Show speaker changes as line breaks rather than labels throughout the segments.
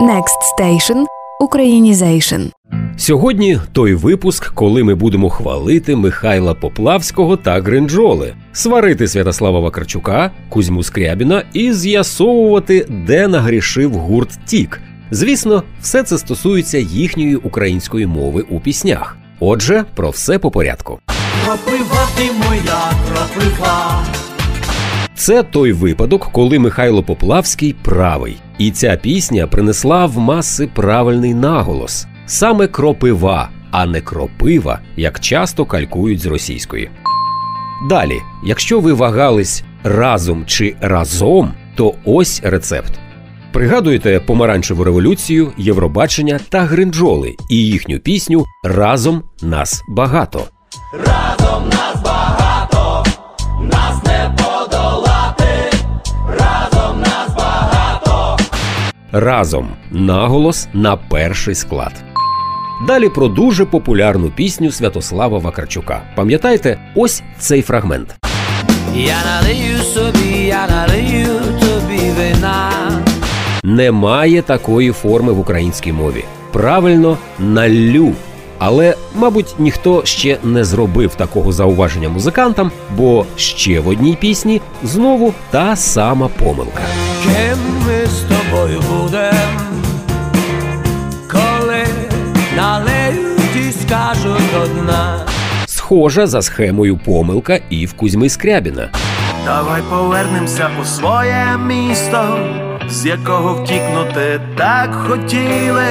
Next Station – Українізейшн.
Сьогодні той випуск, коли ми будемо хвалити Михайла Поплавського та Гринджоли, сварити Святослава Вакарчука, Кузьму Скрябіна і з'ясовувати, де нагрішив гурт Тік. Звісно, все це стосується їхньої української мови у піснях. Отже, про все по порядку.
Кропива ти моя кропива.
Це той випадок, коли Михайло Поплавський правий, і ця пісня принесла в маси правильний наголос саме кропива, а не кропива, як часто калькують з російської. Далі, якщо ви вагались разом чи разом, то ось рецепт. Пригадуєте помаранчеву революцію, Євробачення та Гринджоли і їхню пісню Разом нас багато.
Разом нас багато, Разом
наголос на перший склад. Далі про дуже популярну пісню Святослава Вакарчука. Пам'ятаєте, ось цей фрагмент.
Я налию собі, я налию тобі вина.
Немає такої форми в українській мові. Правильно налю. Але, мабуть, ніхто ще не зробив такого зауваження музикантам, бо ще в одній пісні знову та сама помилка.
Тобою будем, коли налиють і скажуть одна.
Схожа за схемою помилка і в Кузьми Скрябіна.
Давай повернемося у своє місто, з якого втікнути так хотіли.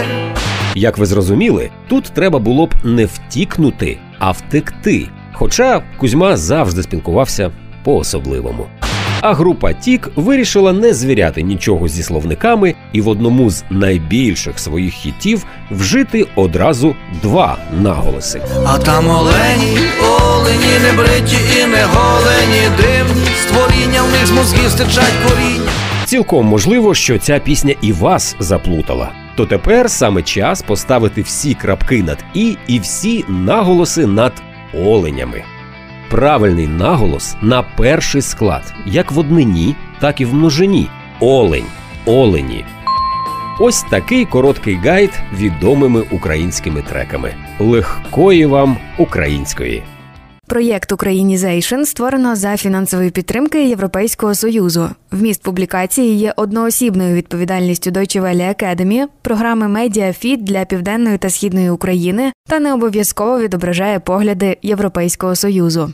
Як ви зрозуміли, тут треба було б не втікнути, а втекти. Хоча Кузьма завжди спілкувався по-особливому. А група Тік вирішила не звіряти нічого зі словниками і в одному з найбільших своїх хітів вжити одразу два наголоси.
А там олені, олені, не бриті і не голені, дивні створіння в них з мозгів стичать коріння.
Цілком можливо, що ця пісня і вас заплутала. То тепер саме час поставити всі крапки над і і всі наголоси над оленями. Правильний наголос на перший склад, як в однині, так і в множині. Олень, олені. Ось такий короткий гайд відомими українськими треками. Легкої вам української.
Проєкт Українізейшн створено за фінансової підтримки Європейського союзу. Вміст публікації є одноосібною відповідальністю Deutsche Welle Academy, програми Медіафіт для південної та східної України та не обов'язково відображає погляди Європейського союзу.